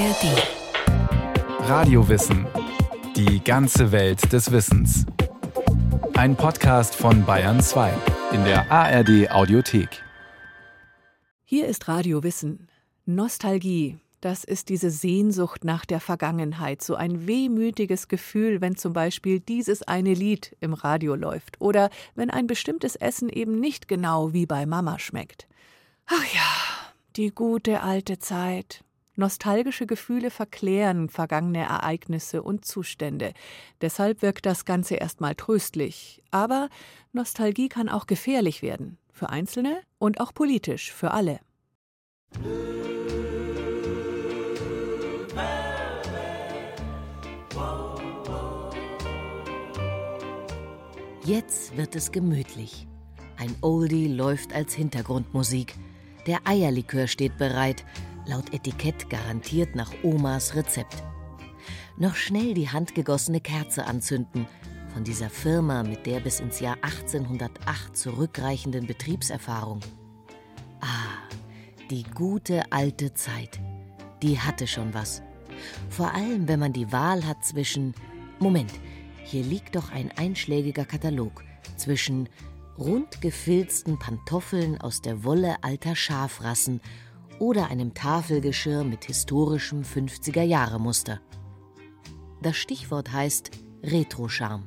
ARD. Radiowissen. Die ganze Welt des Wissens. Ein Podcast von Bayern 2 in der ARD Audiothek. Hier ist Radio Wissen. Nostalgie. Das ist diese Sehnsucht nach der Vergangenheit, so ein wehmütiges Gefühl, wenn zum Beispiel dieses eine Lied im Radio läuft oder wenn ein bestimmtes Essen eben nicht genau wie bei Mama schmeckt. Ach ja, die gute alte Zeit. Nostalgische Gefühle verklären vergangene Ereignisse und Zustände. Deshalb wirkt das Ganze erstmal tröstlich. Aber Nostalgie kann auch gefährlich werden. Für Einzelne und auch politisch für alle. Jetzt wird es gemütlich. Ein Oldie läuft als Hintergrundmusik. Der Eierlikör steht bereit, laut Etikett garantiert nach Omas Rezept. Noch schnell die handgegossene Kerze anzünden, von dieser Firma mit der bis ins Jahr 1808 zurückreichenden Betriebserfahrung. Ah, die gute alte Zeit. Die hatte schon was. Vor allem, wenn man die Wahl hat zwischen Moment, hier liegt doch ein einschlägiger Katalog zwischen rund gefilzten Pantoffeln aus der Wolle alter Schafrassen oder einem Tafelgeschirr mit historischem 50er-Jahre-Muster. Das Stichwort heißt Retro-Charme.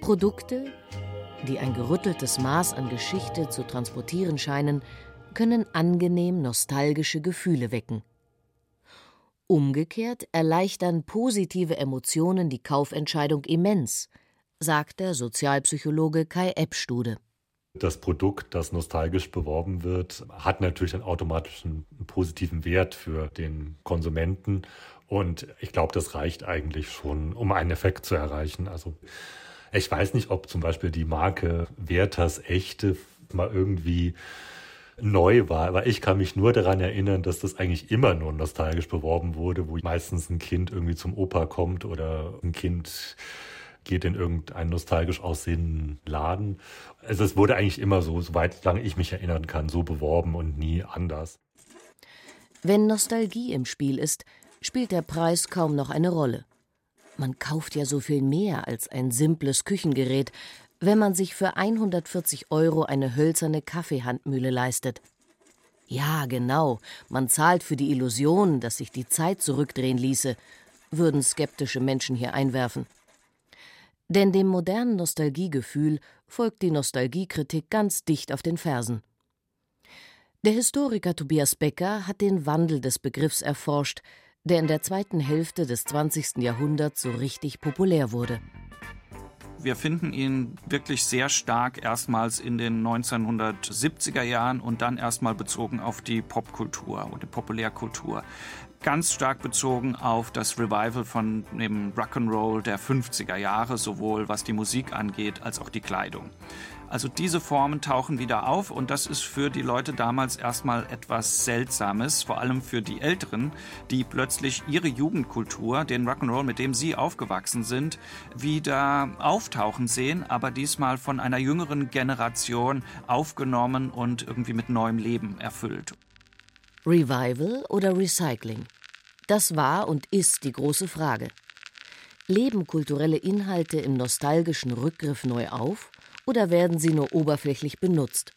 Produkte, die ein gerütteltes Maß an Geschichte zu transportieren scheinen, können angenehm nostalgische Gefühle wecken. Umgekehrt erleichtern positive Emotionen die Kaufentscheidung immens, sagt der Sozialpsychologe Kai Eppstude. Das Produkt, das nostalgisch beworben wird, hat natürlich einen automatischen positiven Wert für den Konsumenten. Und ich glaube, das reicht eigentlich schon, um einen Effekt zu erreichen. Also ich weiß nicht, ob zum Beispiel die Marke Werthers Echte mal irgendwie neu war. Aber ich kann mich nur daran erinnern, dass das eigentlich immer nur nostalgisch beworben wurde, wo meistens ein Kind irgendwie zum Opa kommt oder ein Kind geht in irgendeinen nostalgisch aussehenden Laden. Also es wurde eigentlich immer so, soweit lange ich mich erinnern kann, so beworben und nie anders. Wenn Nostalgie im Spiel ist, spielt der Preis kaum noch eine Rolle. Man kauft ja so viel mehr als ein simples Küchengerät, wenn man sich für 140 Euro eine hölzerne Kaffeehandmühle leistet. Ja, genau, man zahlt für die Illusion, dass sich die Zeit zurückdrehen ließe, würden skeptische Menschen hier einwerfen. Denn dem modernen Nostalgiegefühl folgt die Nostalgiekritik ganz dicht auf den Fersen. Der Historiker Tobias Becker hat den Wandel des Begriffs erforscht, der in der zweiten Hälfte des 20. Jahrhunderts so richtig populär wurde. Wir finden ihn wirklich sehr stark erstmals in den 1970er Jahren und dann erstmal bezogen auf die Popkultur und die Populärkultur. Ganz stark bezogen auf das Revival von dem Rock'n'Roll der 50er Jahre, sowohl was die Musik angeht als auch die Kleidung. Also diese Formen tauchen wieder auf und das ist für die Leute damals erstmal etwas Seltsames, vor allem für die Älteren, die plötzlich ihre Jugendkultur, den Rock'n'Roll, mit dem sie aufgewachsen sind, wieder auftauchen sehen, aber diesmal von einer jüngeren Generation aufgenommen und irgendwie mit neuem Leben erfüllt. Revival oder Recycling? Das war und ist die große Frage. Leben kulturelle Inhalte im nostalgischen Rückgriff neu auf oder werden sie nur oberflächlich benutzt?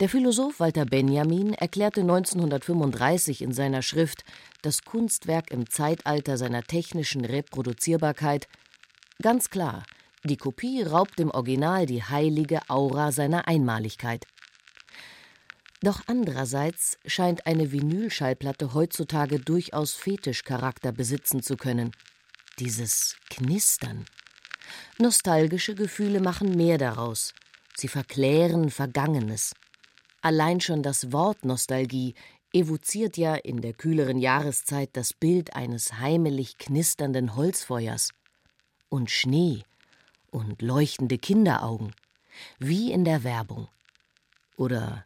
Der Philosoph Walter Benjamin erklärte 1935 in seiner Schrift Das Kunstwerk im Zeitalter seiner technischen Reproduzierbarkeit ganz klar, die Kopie raubt dem Original die heilige Aura seiner Einmaligkeit. Doch andererseits scheint eine Vinylschallplatte heutzutage durchaus Fetischcharakter besitzen zu können. Dieses Knistern, Nostalgische Gefühle machen mehr daraus. Sie verklären Vergangenes. Allein schon das Wort Nostalgie evoziert ja in der kühleren Jahreszeit das Bild eines heimelig knisternden Holzfeuers. Und Schnee und leuchtende Kinderaugen, wie in der Werbung. Oder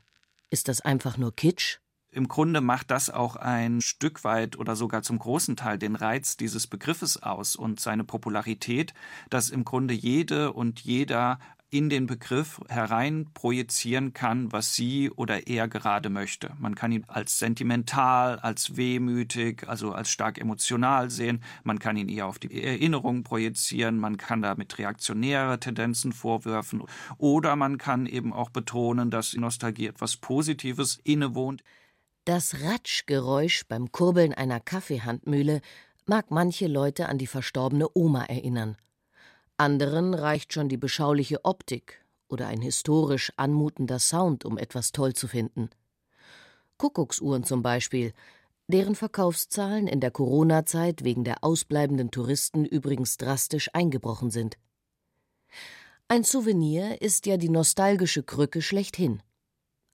ist das einfach nur Kitsch? Im Grunde macht das auch ein Stück weit oder sogar zum großen Teil den Reiz dieses Begriffes aus und seine Popularität, dass im Grunde jede und jeder in den Begriff herein projizieren kann, was sie oder er gerade möchte. Man kann ihn als sentimental, als wehmütig, also als stark emotional sehen. Man kann ihn eher auf die Erinnerung projizieren. Man kann damit reaktionäre Tendenzen vorwerfen. Oder man kann eben auch betonen, dass Nostalgie etwas Positives innewohnt. Das Ratschgeräusch beim Kurbeln einer Kaffeehandmühle mag manche Leute an die verstorbene Oma erinnern. Anderen reicht schon die beschauliche Optik oder ein historisch anmutender Sound, um etwas toll zu finden. Kuckucksuhren zum Beispiel, deren Verkaufszahlen in der Corona-Zeit wegen der ausbleibenden Touristen übrigens drastisch eingebrochen sind. Ein Souvenir ist ja die nostalgische Krücke schlechthin.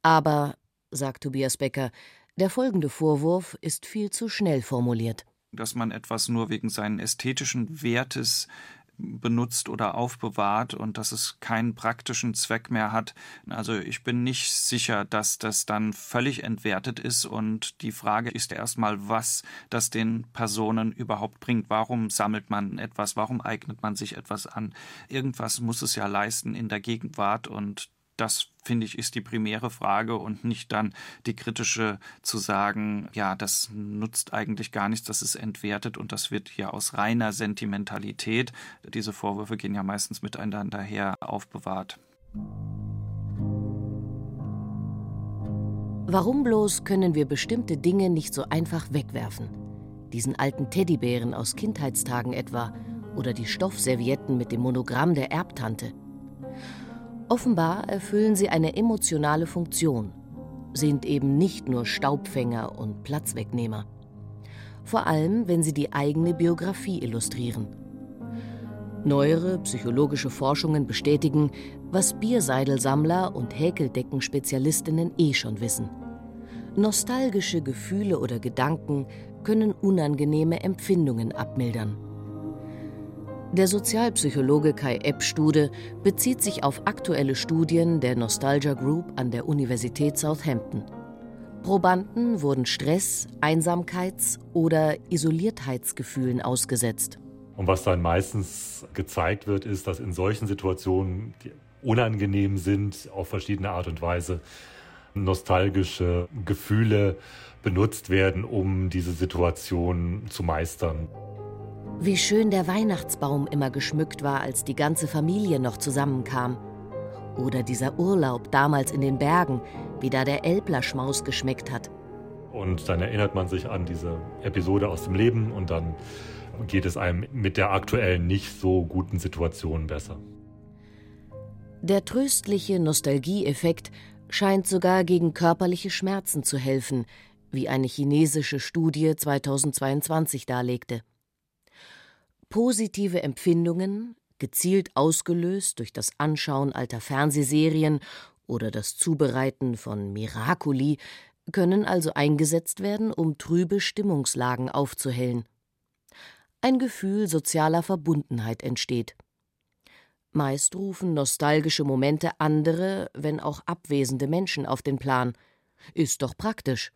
Aber, sagt Tobias Becker, der folgende Vorwurf ist viel zu schnell formuliert. Dass man etwas nur wegen seinen ästhetischen Wertes benutzt oder aufbewahrt und dass es keinen praktischen Zweck mehr hat. Also ich bin nicht sicher, dass das dann völlig entwertet ist und die Frage ist erstmal, was das den Personen überhaupt bringt. Warum sammelt man etwas? Warum eignet man sich etwas an? Irgendwas muss es ja leisten in der Gegenwart und das finde ich, ist die primäre Frage und nicht dann die kritische zu sagen, ja, das nutzt eigentlich gar nichts, das ist entwertet und das wird hier aus reiner Sentimentalität, diese Vorwürfe gehen ja meistens miteinander her, aufbewahrt. Warum bloß können wir bestimmte Dinge nicht so einfach wegwerfen? Diesen alten Teddybären aus Kindheitstagen etwa oder die Stoffservietten mit dem Monogramm der Erbtante. Offenbar erfüllen sie eine emotionale Funktion, sind eben nicht nur Staubfänger und Platzwegnehmer. Vor allem, wenn sie die eigene Biografie illustrieren. Neuere psychologische Forschungen bestätigen, was Bierseidelsammler und Häkeldeckenspezialistinnen eh schon wissen. Nostalgische Gefühle oder Gedanken können unangenehme Empfindungen abmildern. Der Sozialpsychologe Kai Eppstude bezieht sich auf aktuelle Studien der Nostalgia Group an der Universität Southampton. Probanden wurden Stress, Einsamkeits- oder Isoliertheitsgefühlen ausgesetzt. Und was dann meistens gezeigt wird, ist, dass in solchen Situationen, die unangenehm sind, auf verschiedene Art und Weise, nostalgische Gefühle benutzt werden, um diese Situation zu meistern. Wie schön der Weihnachtsbaum immer geschmückt war, als die ganze Familie noch zusammenkam. Oder dieser Urlaub damals in den Bergen, wie da der Elblerschmaus geschmeckt hat. Und dann erinnert man sich an diese Episode aus dem Leben und dann geht es einem mit der aktuellen nicht so guten Situation besser. Der tröstliche Nostalgieeffekt scheint sogar gegen körperliche Schmerzen zu helfen, wie eine chinesische Studie 2022 darlegte. Positive Empfindungen, gezielt ausgelöst durch das Anschauen alter Fernsehserien oder das Zubereiten von Miracoli, können also eingesetzt werden, um trübe Stimmungslagen aufzuhellen. Ein Gefühl sozialer Verbundenheit entsteht. Meist rufen nostalgische Momente andere, wenn auch abwesende Menschen auf den Plan. Ist doch praktisch.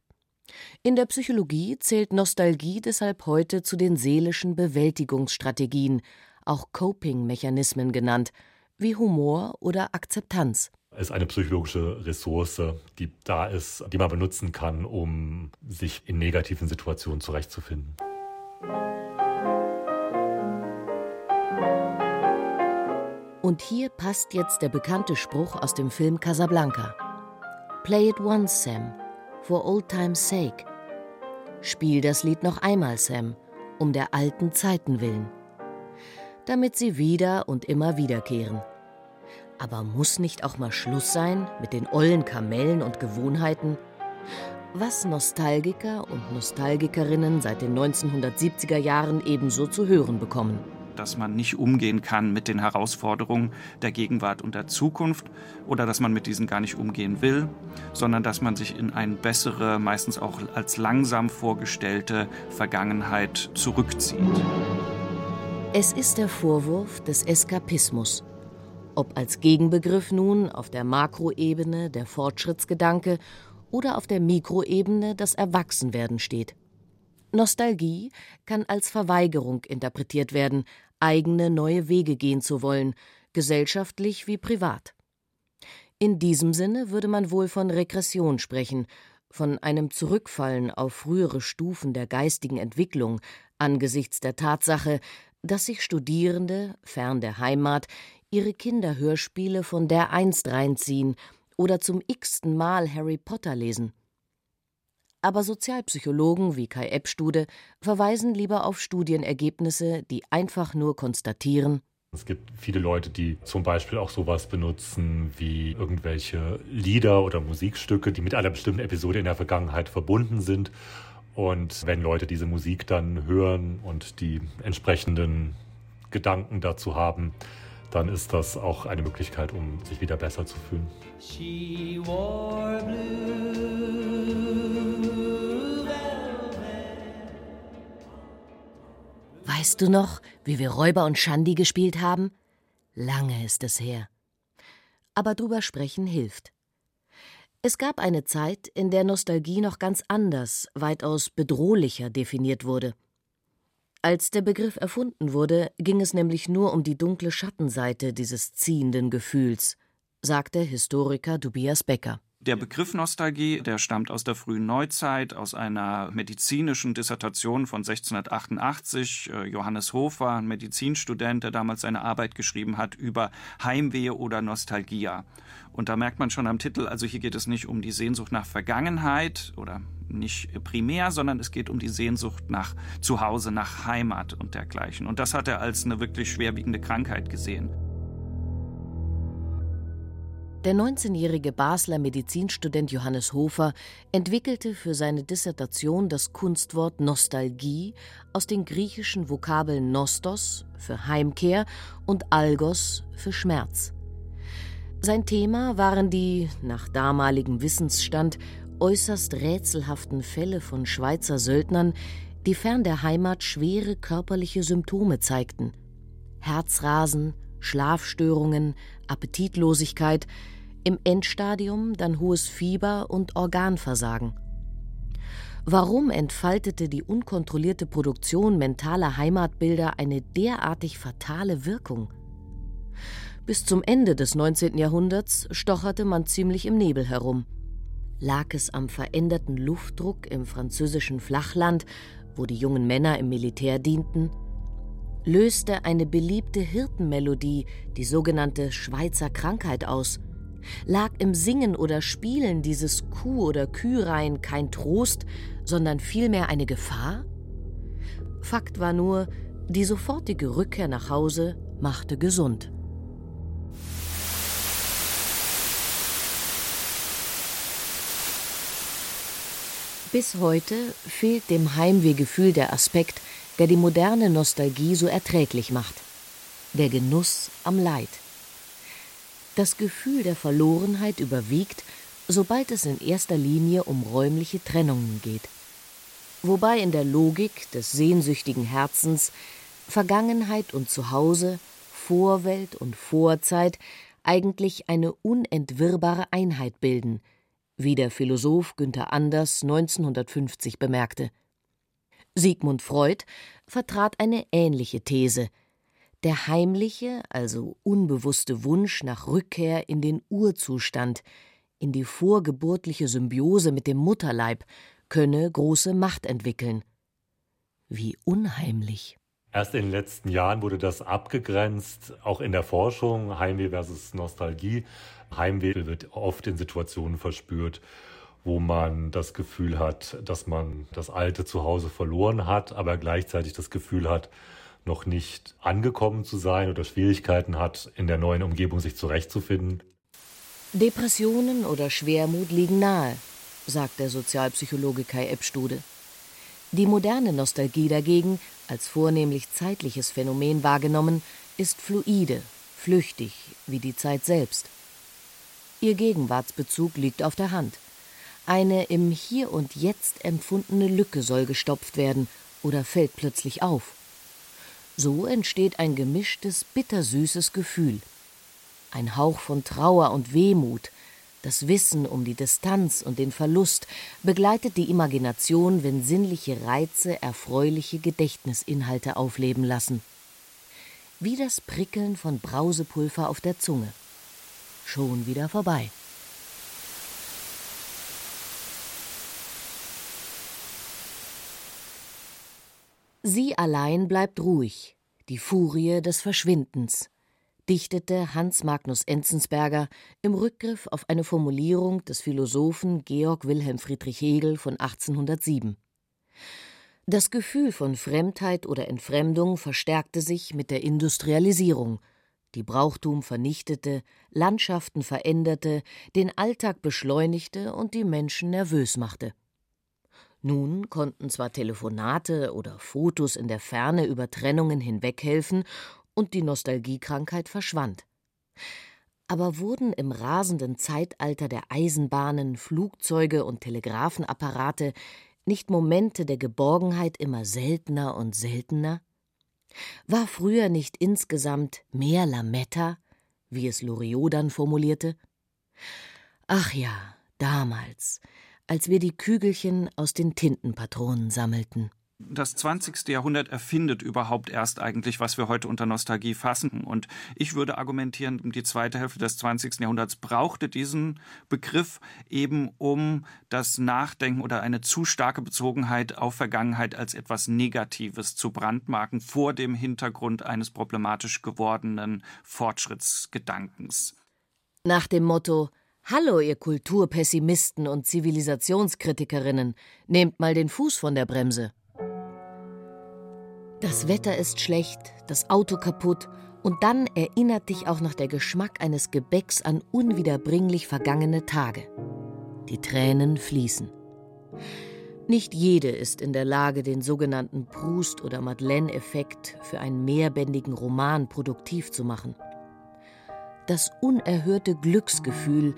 In der Psychologie zählt Nostalgie deshalb heute zu den seelischen Bewältigungsstrategien, auch Coping-Mechanismen genannt, wie Humor oder Akzeptanz. Es ist eine psychologische Ressource, die da ist, die man benutzen kann, um sich in negativen Situationen zurechtzufinden. Und hier passt jetzt der bekannte Spruch aus dem Film Casablanca. Play it once, Sam for old time's sake. Spiel das Lied noch einmal, Sam, um der alten Zeiten willen. Damit sie wieder und immer wiederkehren. Aber muss nicht auch mal Schluss sein mit den ollen Kamellen und Gewohnheiten? Was Nostalgiker und Nostalgikerinnen seit den 1970er Jahren ebenso zu hören bekommen dass man nicht umgehen kann mit den Herausforderungen der Gegenwart und der Zukunft oder dass man mit diesen gar nicht umgehen will, sondern dass man sich in eine bessere, meistens auch als langsam vorgestellte Vergangenheit zurückzieht. Es ist der Vorwurf des Eskapismus. Ob als Gegenbegriff nun auf der Makroebene der Fortschrittsgedanke oder auf der Mikroebene das Erwachsenwerden steht. Nostalgie kann als Verweigerung interpretiert werden, eigene neue Wege gehen zu wollen, gesellschaftlich wie privat. In diesem Sinne würde man wohl von Regression sprechen, von einem Zurückfallen auf frühere Stufen der geistigen Entwicklung angesichts der Tatsache, dass sich Studierende, fern der Heimat, ihre Kinderhörspiele von der einst reinziehen oder zum x-ten Mal Harry Potter lesen. Aber Sozialpsychologen wie Kai Eppstude verweisen lieber auf Studienergebnisse, die einfach nur konstatieren, es gibt viele Leute, die zum Beispiel auch sowas benutzen wie irgendwelche Lieder oder Musikstücke, die mit einer bestimmten Episode in der Vergangenheit verbunden sind. Und wenn Leute diese Musik dann hören und die entsprechenden Gedanken dazu haben, dann ist das auch eine Möglichkeit, um sich wieder besser zu fühlen. She wore blue. Weißt du noch, wie wir Räuber und Schandi gespielt haben? Lange ist es her. Aber drüber sprechen hilft. Es gab eine Zeit, in der Nostalgie noch ganz anders, weitaus bedrohlicher definiert wurde. Als der Begriff erfunden wurde, ging es nämlich nur um die dunkle Schattenseite dieses ziehenden Gefühls, sagte Historiker Tobias Becker. Der Begriff Nostalgie, der stammt aus der frühen Neuzeit, aus einer medizinischen Dissertation von 1688. Äh, Johannes Hofer, ein Medizinstudent, der damals seine Arbeit geschrieben hat über Heimweh oder Nostalgia. Und da merkt man schon am Titel, also hier geht es nicht um die Sehnsucht nach Vergangenheit oder nicht primär, sondern es geht um die Sehnsucht nach Zuhause, nach Heimat und dergleichen. Und das hat er als eine wirklich schwerwiegende Krankheit gesehen. Der 19-jährige Basler Medizinstudent Johannes Hofer entwickelte für seine Dissertation das Kunstwort Nostalgie aus den griechischen Vokabeln Nostos für Heimkehr und Algos für Schmerz. Sein Thema waren die, nach damaligem Wissensstand, äußerst rätselhaften Fälle von Schweizer Söldnern, die fern der Heimat schwere körperliche Symptome zeigten. Herzrasen, Schlafstörungen, Appetitlosigkeit, im Endstadium dann hohes Fieber und Organversagen. Warum entfaltete die unkontrollierte Produktion mentaler Heimatbilder eine derartig fatale Wirkung? Bis zum Ende des 19. Jahrhunderts stocherte man ziemlich im Nebel herum. Lag es am veränderten Luftdruck im französischen Flachland, wo die jungen Männer im Militär dienten? Löste eine beliebte Hirtenmelodie die sogenannte Schweizer Krankheit aus – Lag im Singen oder Spielen dieses Kuh- oder Kührein kein Trost, sondern vielmehr eine Gefahr? Fakt war nur, die sofortige Rückkehr nach Hause machte gesund. Bis heute fehlt dem Heimwehgefühl der Aspekt, der die moderne Nostalgie so erträglich macht. Der Genuss am Leid. Das Gefühl der Verlorenheit überwiegt, sobald es in erster Linie um räumliche Trennungen geht. Wobei in der Logik des sehnsüchtigen Herzens Vergangenheit und Zuhause, Vorwelt und Vorzeit eigentlich eine unentwirrbare Einheit bilden, wie der Philosoph Günther Anders 1950 bemerkte. Sigmund Freud vertrat eine ähnliche These – der heimliche, also unbewusste Wunsch nach Rückkehr in den Urzustand, in die vorgeburtliche Symbiose mit dem Mutterleib, könne große Macht entwickeln. Wie unheimlich. Erst in den letzten Jahren wurde das abgegrenzt, auch in der Forschung, Heimweh versus Nostalgie. Heimweh wird oft in Situationen verspürt, wo man das Gefühl hat, dass man das alte Zuhause verloren hat, aber gleichzeitig das Gefühl hat, noch nicht angekommen zu sein oder Schwierigkeiten hat, in der neuen Umgebung sich zurechtzufinden. Depressionen oder Schwermut liegen nahe, sagt der Sozialpsychologe Kai Eppstude. Die moderne Nostalgie dagegen, als vornehmlich zeitliches Phänomen wahrgenommen, ist fluide, flüchtig wie die Zeit selbst. Ihr Gegenwartsbezug liegt auf der Hand. Eine im Hier und Jetzt empfundene Lücke soll gestopft werden oder fällt plötzlich auf. So entsteht ein gemischtes, bittersüßes Gefühl. Ein Hauch von Trauer und Wehmut, das Wissen um die Distanz und den Verlust begleitet die Imagination, wenn sinnliche Reize erfreuliche Gedächtnisinhalte aufleben lassen. wie das Prickeln von Brausepulver auf der Zunge. Schon wieder vorbei. Sie allein bleibt ruhig, die Furie des Verschwindens, dichtete Hans Magnus Enzensberger im Rückgriff auf eine Formulierung des Philosophen Georg Wilhelm Friedrich Hegel von 1807. Das Gefühl von Fremdheit oder Entfremdung verstärkte sich mit der Industrialisierung, die Brauchtum vernichtete, Landschaften veränderte, den Alltag beschleunigte und die Menschen nervös machte. Nun konnten zwar Telefonate oder Fotos in der Ferne über Trennungen hinweghelfen und die Nostalgiekrankheit verschwand. Aber wurden im rasenden Zeitalter der Eisenbahnen, Flugzeuge und Telegrafenapparate nicht Momente der Geborgenheit immer seltener und seltener? War früher nicht insgesamt mehr Lametta, wie es Loriot dann formulierte? Ach ja, damals, als wir die Kügelchen aus den Tintenpatronen sammelten. Das 20. Jahrhundert erfindet überhaupt erst eigentlich, was wir heute unter Nostalgie fassen. Und ich würde argumentieren, die zweite Hälfte des 20. Jahrhunderts brauchte diesen Begriff eben, um das Nachdenken oder eine zu starke Bezogenheit auf Vergangenheit als etwas Negatives zu brandmarken vor dem Hintergrund eines problematisch gewordenen Fortschrittsgedankens. Nach dem Motto Hallo, ihr Kulturpessimisten und Zivilisationskritikerinnen, nehmt mal den Fuß von der Bremse. Das Wetter ist schlecht, das Auto kaputt, und dann erinnert dich auch noch der Geschmack eines Gebäcks an unwiederbringlich vergangene Tage. Die Tränen fließen. Nicht jede ist in der Lage, den sogenannten Proust- oder Madeleine-Effekt für einen mehrbändigen Roman produktiv zu machen das unerhörte Glücksgefühl,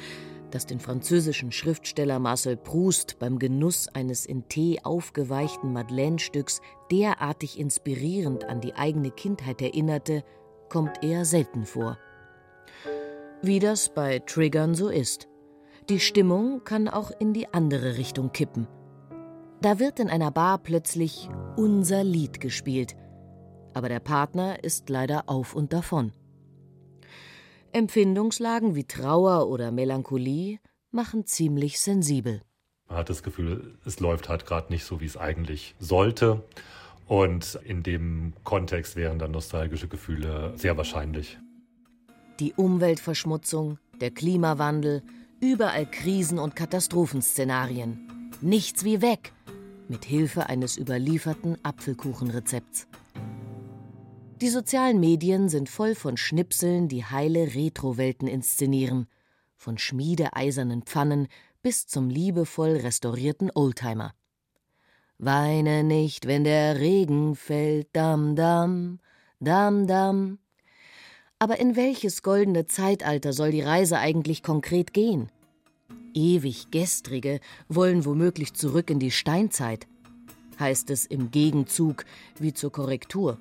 das den französischen Schriftsteller Marcel Proust beim Genuss eines in Tee aufgeweichten Madeleine-Stücks derartig inspirierend an die eigene Kindheit erinnerte, kommt eher selten vor. Wie das bei Triggern so ist. Die Stimmung kann auch in die andere Richtung kippen. Da wird in einer Bar plötzlich unser Lied gespielt, aber der Partner ist leider auf und davon. Empfindungslagen wie Trauer oder Melancholie machen ziemlich sensibel. Man hat das Gefühl, es läuft halt gerade nicht so, wie es eigentlich sollte. Und in dem Kontext wären dann nostalgische Gefühle sehr wahrscheinlich. Die Umweltverschmutzung, der Klimawandel, überall Krisen und Katastrophenszenarien. Nichts wie weg, mit Hilfe eines überlieferten Apfelkuchenrezepts. Die sozialen Medien sind voll von Schnipseln, die heile Retrowelten inszenieren, von schmiedeeisernen Pfannen bis zum liebevoll restaurierten Oldtimer. Weine nicht, wenn der Regen fällt, dam dam, dam dam. Aber in welches goldene Zeitalter soll die Reise eigentlich konkret gehen? Ewig gestrige wollen womöglich zurück in die Steinzeit, heißt es im Gegenzug wie zur Korrektur.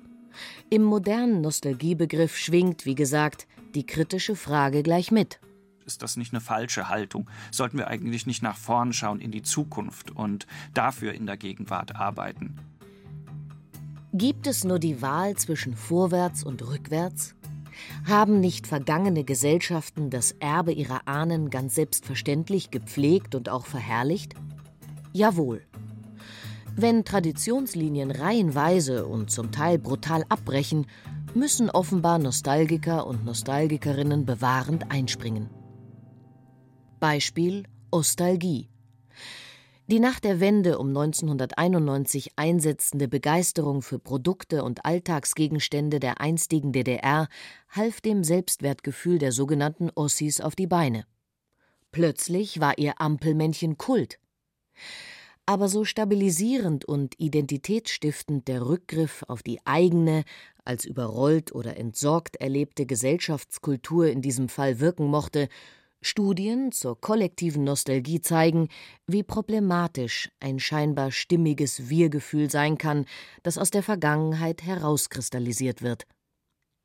Im modernen Nostalgiebegriff schwingt, wie gesagt, die kritische Frage gleich mit. Ist das nicht eine falsche Haltung? Sollten wir eigentlich nicht nach vorn schauen in die Zukunft und dafür in der Gegenwart arbeiten? Gibt es nur die Wahl zwischen vorwärts und rückwärts? Haben nicht vergangene Gesellschaften das Erbe ihrer Ahnen ganz selbstverständlich gepflegt und auch verherrlicht? Jawohl. Wenn Traditionslinien reihenweise und zum Teil brutal abbrechen, müssen offenbar Nostalgiker und Nostalgikerinnen bewahrend einspringen. Beispiel Ostalgie. Die nach der Wende um 1991 einsetzende Begeisterung für Produkte und Alltagsgegenstände der einstigen DDR half dem Selbstwertgefühl der sogenannten Ossis auf die Beine. Plötzlich war ihr Ampelmännchen Kult aber so stabilisierend und identitätsstiftend der Rückgriff auf die eigene, als überrollt oder entsorgt erlebte Gesellschaftskultur in diesem Fall wirken mochte, Studien zur kollektiven Nostalgie zeigen, wie problematisch ein scheinbar stimmiges Wir-Gefühl sein kann, das aus der Vergangenheit herauskristallisiert wird.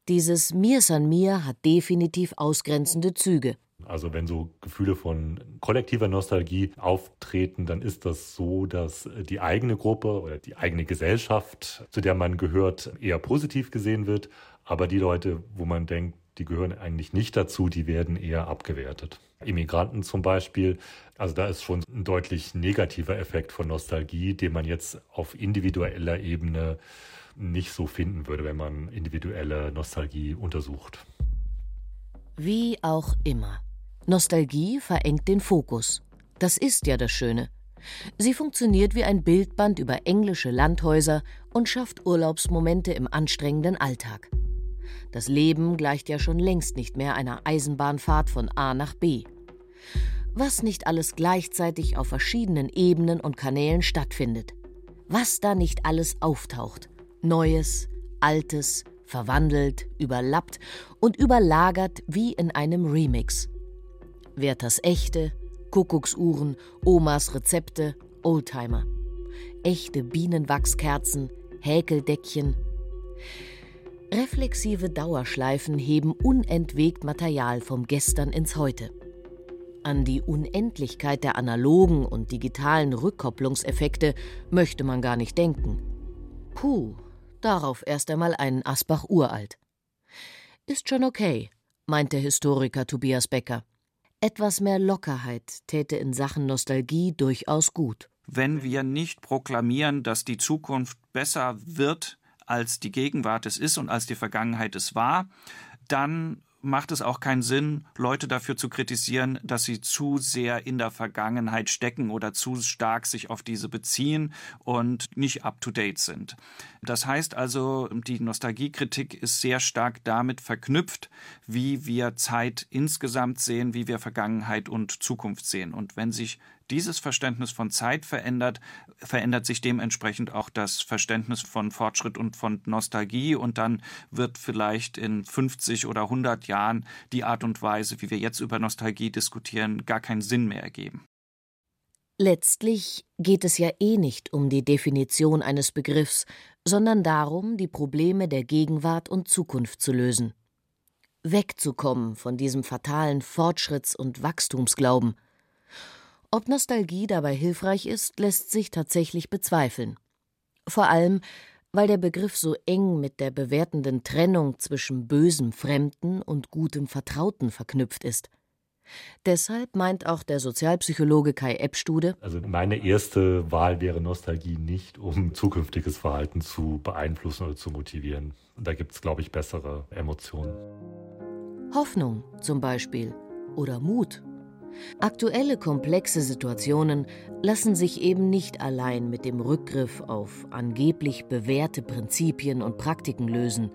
Dieses Mir san mir hat definitiv ausgrenzende Züge, Also wenn so Gefühle von kollektiver Nostalgie auftreten, dann ist das so, dass die eigene Gruppe oder die eigene Gesellschaft, zu der man gehört, eher positiv gesehen wird. Aber die Leute, wo man denkt, die gehören eigentlich nicht dazu, die werden eher abgewertet. Immigranten zum Beispiel, also da ist schon ein deutlich negativer Effekt von Nostalgie, den man jetzt auf individueller Ebene nicht so finden würde, wenn man individuelle Nostalgie untersucht. Wie auch immer. Nostalgie verengt den Fokus. Das ist ja das Schöne. Sie funktioniert wie ein Bildband über englische Landhäuser und schafft Urlaubsmomente im anstrengenden Alltag. Das Leben gleicht ja schon längst nicht mehr einer Eisenbahnfahrt von A nach B. Was nicht alles gleichzeitig auf verschiedenen Ebenen und Kanälen stattfindet. Was da nicht alles auftaucht. Neues, Altes, verwandelt, überlappt und überlagert wie in einem Remix. Werthers Echte, Kuckucksuhren, Omas Rezepte, Oldtimer. Echte Bienenwachskerzen, Häkeldeckchen. Reflexive Dauerschleifen heben unentwegt Material vom Gestern ins Heute. An die Unendlichkeit der analogen und digitalen Rückkopplungseffekte möchte man gar nicht denken. Puh, darauf erst einmal einen Asbach uralt. Ist schon okay, meint der Historiker Tobias Becker. Etwas mehr Lockerheit täte in Sachen Nostalgie durchaus gut. Wenn wir nicht proklamieren, dass die Zukunft besser wird, als die Gegenwart es ist und als die Vergangenheit es war, dann macht es auch keinen Sinn, Leute dafür zu kritisieren, dass sie zu sehr in der Vergangenheit stecken oder zu stark sich auf diese beziehen und nicht up-to-date sind. Das heißt also, die Nostalgiekritik ist sehr stark damit verknüpft, wie wir Zeit insgesamt sehen, wie wir Vergangenheit und Zukunft sehen. Und wenn sich dieses Verständnis von Zeit verändert, verändert sich dementsprechend auch das Verständnis von Fortschritt und von Nostalgie und dann wird vielleicht in 50 oder 100 Jahren die Art und Weise, wie wir jetzt über Nostalgie diskutieren, gar keinen Sinn mehr ergeben. Letztlich geht es ja eh nicht um die Definition eines Begriffs, sondern darum, die Probleme der Gegenwart und Zukunft zu lösen. Wegzukommen von diesem fatalen Fortschritts- und Wachstumsglauben – ob Nostalgie dabei hilfreich ist, lässt sich tatsächlich bezweifeln. Vor allem, weil der Begriff so eng mit der bewertenden Trennung zwischen bösem Fremden und gutem Vertrauten verknüpft ist. Deshalb meint auch der Sozialpsychologe Kai Eppstude, also meine erste Wahl wäre Nostalgie nicht, um zukünftiges Verhalten zu beeinflussen oder zu motivieren. Da gibt es, glaube ich, bessere Emotionen. Hoffnung zum Beispiel oder Mut Aktuelle komplexe Situationen lassen sich eben nicht allein mit dem Rückgriff auf angeblich bewährte Prinzipien und Praktiken lösen,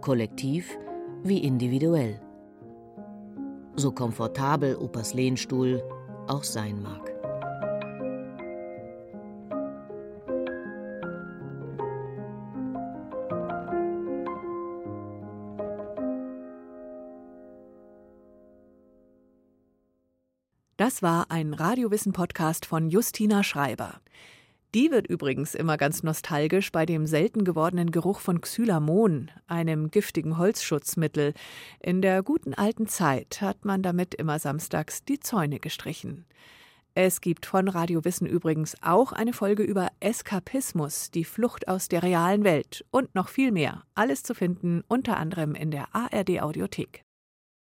kollektiv wie individuell. So komfortabel Opas Lehnstuhl auch sein mag. Das war ein Radiowissen-Podcast von Justina Schreiber. Die wird übrigens immer ganz nostalgisch bei dem selten gewordenen Geruch von Xylamon, einem giftigen Holzschutzmittel. In der guten alten Zeit hat man damit immer samstags die Zäune gestrichen. Es gibt von Radio Wissen übrigens auch eine Folge über Eskapismus, die Flucht aus der realen Welt und noch viel mehr. Alles zu finden unter anderem in der ARD Audiothek.